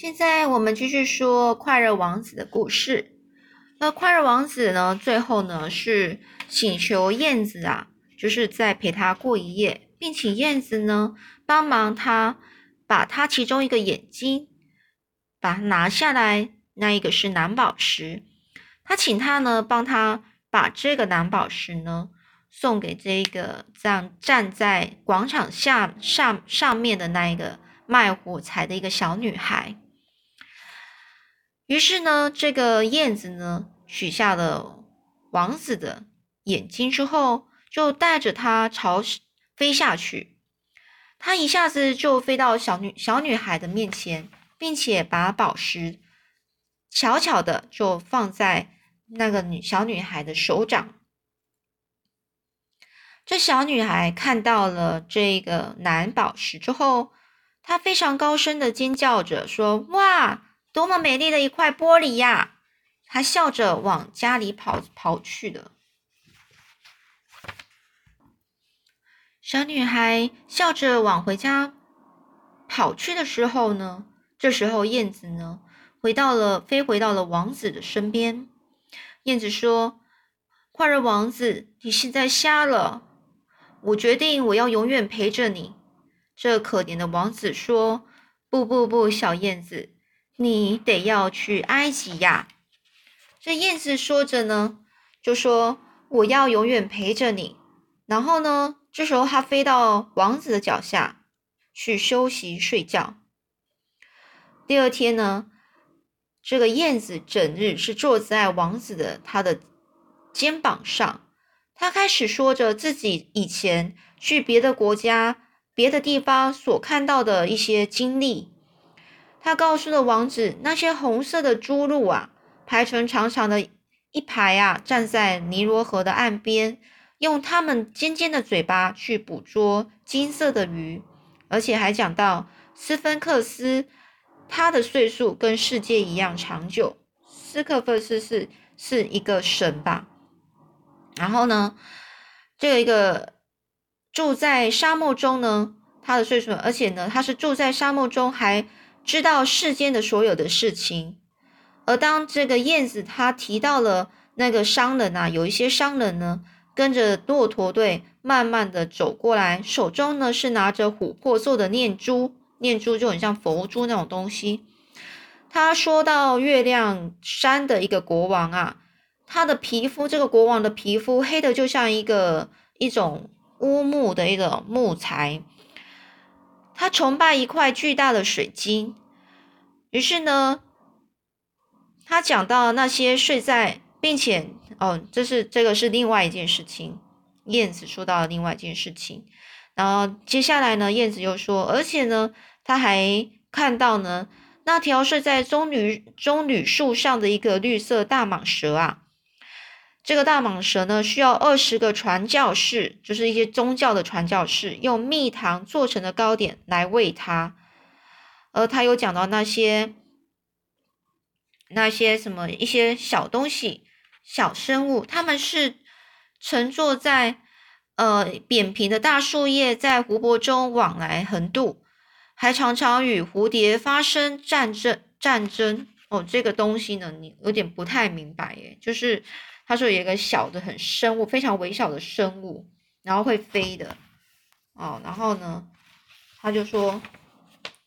现在我们继续说快乐王子的故事。那快乐王子呢，最后呢是请求燕子啊，就是再陪他过一夜，并请燕子呢帮忙他把他其中一个眼睛把它拿下来，那一个是蓝宝石。他请他呢帮他把这个蓝宝石呢送给这个站站在广场下上上面的那一个卖火柴的一个小女孩。于是呢，这个燕子呢取下了王子的眼睛之后，就带着它朝飞下去。它一下子就飞到小女小女孩的面前，并且把宝石悄悄的就放在那个女小女孩的手掌。这小女孩看到了这个蓝宝石之后，她非常高声的尖叫着说：“哇！”多么美丽的一块玻璃呀！他笑着往家里跑跑去的。小女孩笑着往回家跑去的时候呢，这时候燕子呢回到了飞回到了王子的身边。燕子说：“快乐王子，你现在瞎了。我决定我要永远陪着你。”这可怜的王子说：“不不不，小燕子。”你得要去埃及呀！这燕子说着呢，就说：“我要永远陪着你。”然后呢，这时候它飞到王子的脚下去休息睡觉。第二天呢，这个燕子整日是坐在王子的他的肩膀上，他开始说着自己以前去别的国家、别的地方所看到的一些经历。他告诉了王子，那些红色的猪鹿啊，排成长长的一排啊，站在尼罗河的岸边，用他们尖尖的嘴巴去捕捉金色的鱼，而且还讲到斯芬克斯，他的岁数跟世界一样长久。斯克芬斯是是一个神吧？然后呢，这一个住在沙漠中呢，他的岁数，而且呢，他是住在沙漠中还。知道世间的所有的事情，而当这个燕子它提到了那个商人啊，有一些商人呢跟着骆驼队慢慢的走过来，手中呢是拿着琥珀做的念珠，念珠就很像佛珠那种东西。他说到月亮山的一个国王啊，他的皮肤，这个国王的皮肤黑的就像一个一种乌木的一种木材。他崇拜一块巨大的水晶，于是呢，他讲到那些睡在，并且哦，这是这个是另外一件事情。燕子说到了另外一件事情，然后接下来呢，燕子又说，而且呢，他还看到呢，那条睡在棕榈棕榈树上的一个绿色大蟒蛇啊。这个大蟒蛇呢，需要二十个传教士，就是一些宗教的传教士，用蜜糖做成的糕点来喂它。而他有讲到那些那些什么一些小东西、小生物，他们是乘坐在呃扁平的大树叶，在湖泊中往来横渡，还常常与蝴蝶发生战争战争。哦，这个东西呢，你有点不太明白耶，就是。他说有一个小的很生物，非常微小的生物，然后会飞的，哦，然后呢，他就说，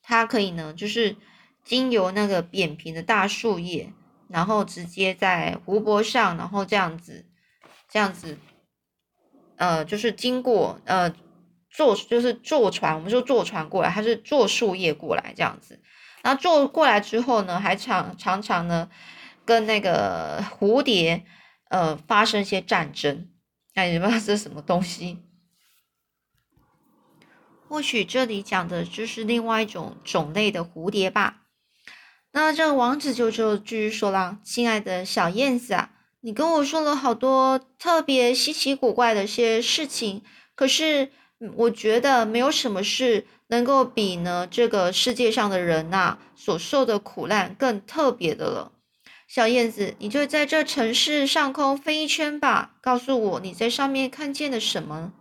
它可以呢，就是经由那个扁平的大树叶，然后直接在湖泊上，然后这样子，这样子，呃，就是经过呃坐，就是坐船，我们说坐船过来，它是坐树叶过来这样子，然后坐过来之后呢，还常常常呢跟那个蝴蝶。呃，发生一些战争，哎，你们 这是什么东西？或许这里讲的就是另外一种种类的蝴蝶吧。那这个王子就就继续说了：“亲爱的小燕子啊，你跟我说了好多特别稀奇古怪的一些事情，可是我觉得没有什么事能够比呢这个世界上的人呐所受的苦难更特别的了。”小燕子，你就在这城市上空飞一圈吧，告诉我你在上面看见了什么。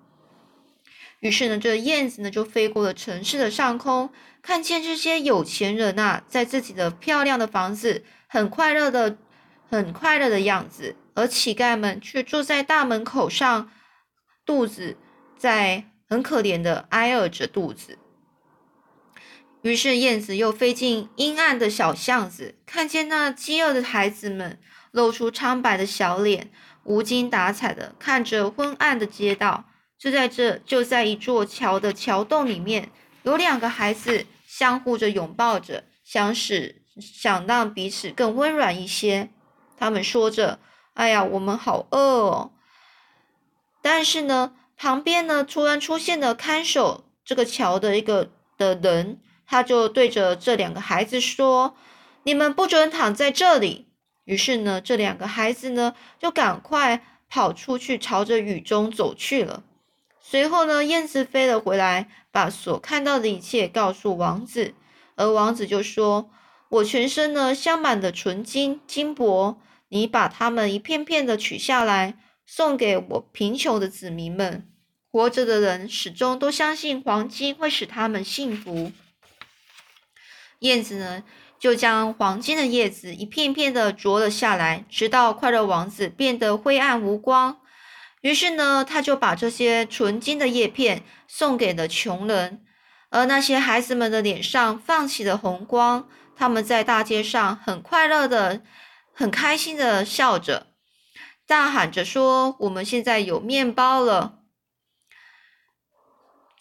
于是呢，这燕子呢就飞过了城市的上空，看见这些有钱人呐，在自己的漂亮的房子，很快乐的、很快乐的样子，而乞丐们却坐在大门口上，肚子在很可怜的挨饿着肚子。于是燕子又飞进阴暗的小巷子，看见那饥饿的孩子们露出苍白的小脸，无精打采的看着昏暗的街道。就在这，就在一座桥的桥洞里面，有两个孩子相互着拥抱着，想使想让彼此更温软一些。他们说着：“哎呀，我们好饿哦。”但是呢，旁边呢突然出现了看守这个桥的一个的人，他就对着这两个孩子说：“你们不准躺在这里。”于是呢，这两个孩子呢就赶快跑出去，朝着雨中走去了。随后呢，燕子飞了回来，把所看到的一切告诉王子，而王子就说：“我全身呢镶满了纯金金箔，你把它们一片片的取下来，送给我贫穷的子民们。活着的人始终都相信黄金会使他们幸福。”燕子呢，就将黄金的叶子一片片的啄了下来，直到快乐王子变得灰暗无光。于是呢，他就把这些纯金的叶片送给了穷人，而那些孩子们的脸上放起了红光，他们在大街上很快乐的、很开心的笑着，大喊着说：“我们现在有面包了。”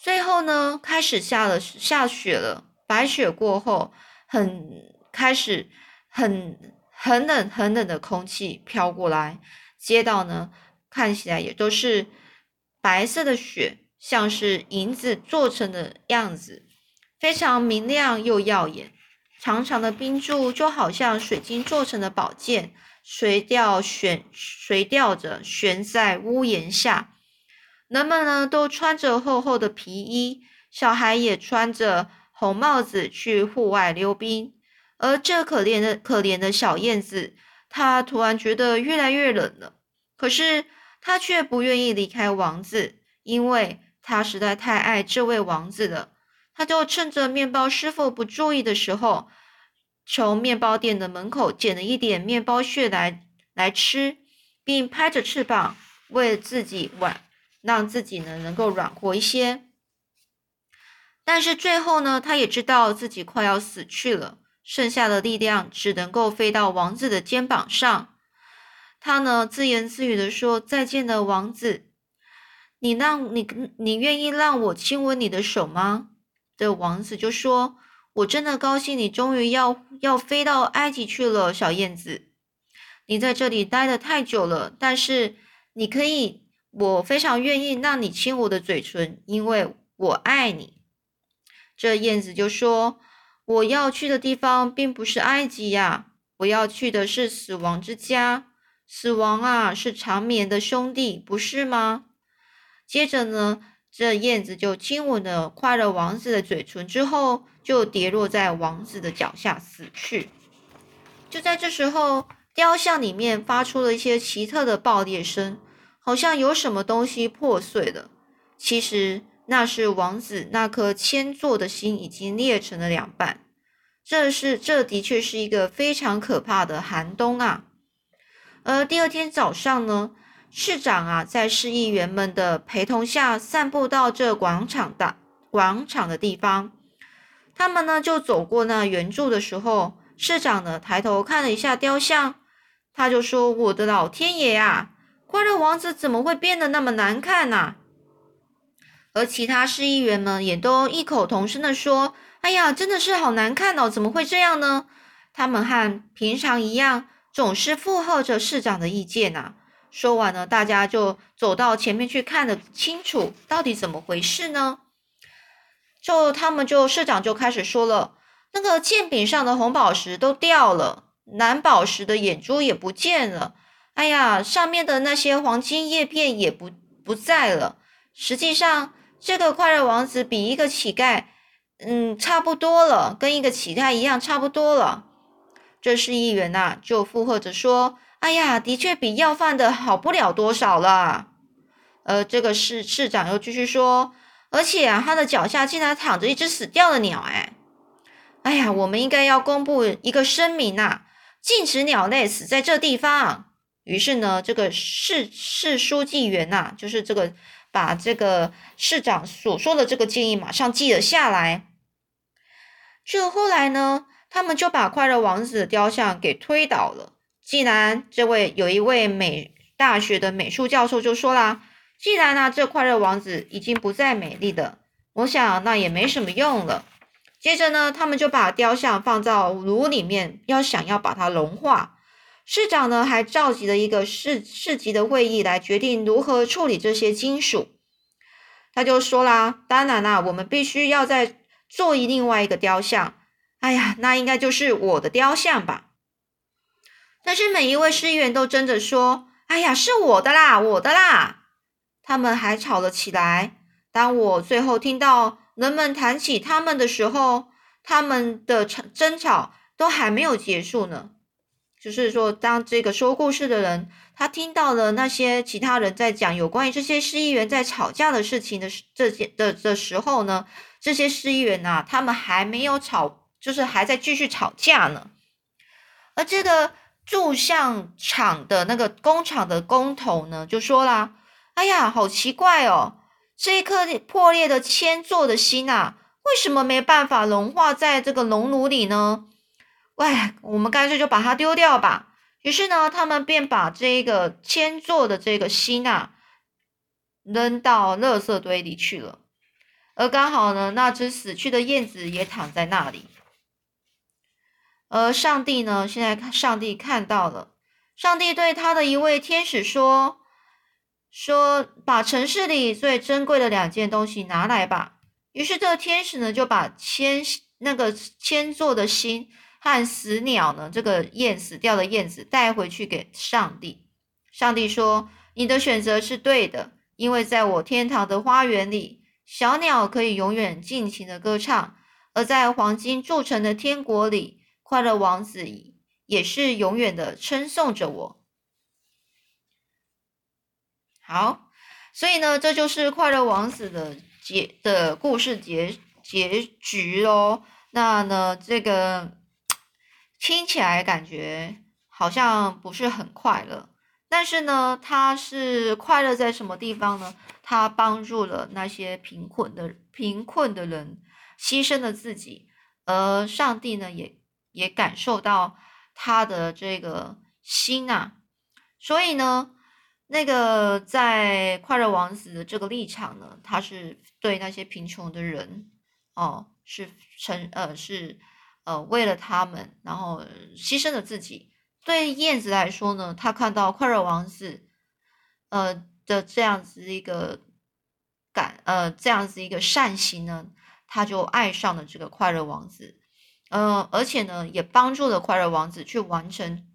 最后呢，开始下了下雪了，白雪过后，很开始很很冷很冷的空气飘过来，街道呢。看起来也都是白色的雪，像是银子做成的样子，非常明亮又耀眼。长长的冰柱就好像水晶做成的宝剑，垂吊悬垂吊着悬在屋檐下。人们呢都穿着厚厚的皮衣，小孩也穿着红帽子去户外溜冰。而这可怜的可怜的小燕子，它突然觉得越来越冷了。可是。他却不愿意离开王子，因为他实在太爱这位王子了。他就趁着面包师傅不注意的时候，从面包店的门口捡了一点面包屑来来吃，并拍着翅膀为自己挽，让自己呢能够软和一些。但是最后呢，他也知道自己快要死去了，剩下的力量只能够飞到王子的肩膀上。他呢自言自语的说：“再见了，王子，你让你你愿意让我亲吻你的手吗？”这王子就说：“我真的高兴，你终于要要飞到埃及去了，小燕子。你在这里待的太久了，但是你可以，我非常愿意让你亲我的嘴唇，因为我爱你。”这燕子就说：“我要去的地方并不是埃及呀，我要去的是死亡之家。”死亡啊，是长眠的兄弟，不是吗？接着呢，这燕子就亲吻了快乐王子的嘴唇，之后就跌落在王子的脚下死去。就在这时候，雕像里面发出了一些奇特的爆裂声，好像有什么东西破碎了。其实那是王子那颗铅做的心已经裂成了两半。这是，这的确是一个非常可怕的寒冬啊！而第二天早上呢，市长啊，在市议员们的陪同下散步到这广场的广场的地方。他们呢就走过那圆柱的时候，市长呢抬头看了一下雕像，他就说：“我的老天爷啊，快乐王子怎么会变得那么难看呢？”而其他市议员们也都异口同声的说：“哎呀，真的是好难看哦，怎么会这样呢？”他们和平常一样。总是附和着市长的意见呐。说完了，大家就走到前面去看得清楚，到底怎么回事呢？就他们就市长就开始说了，那个剑柄上的红宝石都掉了，蓝宝石的眼珠也不见了。哎呀，上面的那些黄金叶片也不不在了。实际上，这个快乐王子比一个乞丐，嗯，差不多了，跟一个乞丐一样，差不多了。这市议员呐，就附和着说：“哎呀，的确比要饭的好不了多少了。”呃，这个市市长又继续说：“而且啊，他的脚下竟然躺着一只死掉的鸟，哎，哎呀，我们应该要公布一个声明呐，禁止鸟类死在这地方。于是呢，这个市市书记员呐，就是这个把这个市长所说的这个建议马上记了下来。这后来呢，他们就把快乐王子的雕像给推倒了。既然这位有一位美大学的美术教授就说啦。既然呢，这快乐王子已经不再美丽的，我想那也没什么用了。接着呢，他们就把雕像放到炉里面，要想要把它融化。市长呢，还召集了一个市市级的会议来决定如何处理这些金属。他就说啦：“当然啦，我们必须要再做一另外一个雕像。哎呀，那应该就是我的雕像吧？”但是每一位市议员都争着说：“哎呀，是我的啦，我的啦！”他们还吵了起来。当我最后听到人们谈起他们的时候，他们的争争吵都还没有结束呢。就是说，当这个说故事的人他听到了那些其他人在讲有关于这些市议员在吵架的事情的这些的的时候呢，这些市议员呐，他们还没有吵，就是还在继续吵架呢。而这个铸像厂的那个工厂的工头呢，就说啦。哎呀，好奇怪哦！这一颗破裂的铅做的心啊，为什么没办法融化在这个熔炉里呢？喂，我们干脆就把它丢掉吧。于是呢，他们便把这个铅做的这个心啊，扔到垃圾堆里去了。而刚好呢，那只死去的燕子也躺在那里。而上帝呢，现在上帝看到了，上帝对他的一位天使说。说把城市里最珍贵的两件东西拿来吧。于是这个天使呢，就把铅那个铅做的心和死鸟呢，这个燕死掉的燕子带回去给上帝。上帝说：“你的选择是对的，因为在我天堂的花园里，小鸟可以永远尽情的歌唱；而在黄金铸成的天国里，快乐王子也是永远的称颂着我。”好，所以呢，这就是快乐王子的结的故事结结局喽。那呢，这个听起来感觉好像不是很快乐，但是呢，他是快乐在什么地方呢？他帮助了那些贫困的贫困的人，牺牲了自己，而上帝呢，也也感受到他的这个心啊，所以呢。那个在快乐王子的这个立场呢，他是对那些贫穷的人，哦，是成呃是呃为了他们，然后牺牲了自己。对燕子来说呢，他看到快乐王子，呃的这样子一个感，呃这样子一个善行呢，他就爱上了这个快乐王子，呃，而且呢，也帮助了快乐王子去完成。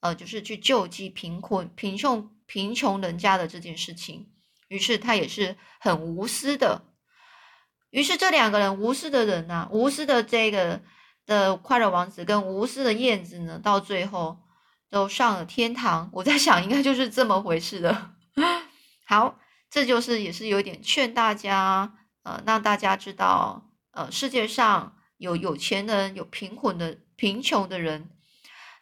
呃，就是去救济贫困、贫穷、贫穷人家的这件事情，于是他也是很无私的。于是这两个人无私的人呐，无私的这个的快乐王子跟无私的燕子呢，到最后都上了天堂。我在想，应该就是这么回事的。好，这就是也是有点劝大家，呃，让大家知道，呃，世界上有有钱人，有贫困的贫穷的人。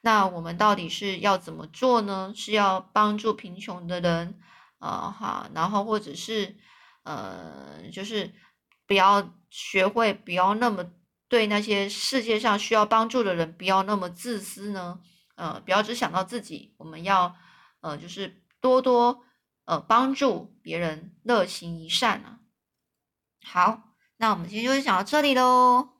那我们到底是要怎么做呢？是要帮助贫穷的人，呃，哈，然后或者是，呃，就是不要学会不要那么对那些世界上需要帮助的人不要那么自私呢？呃，不要只想到自己，我们要，呃，就是多多呃帮助别人，乐行一善啊。好，那我们今天就讲到这里喽。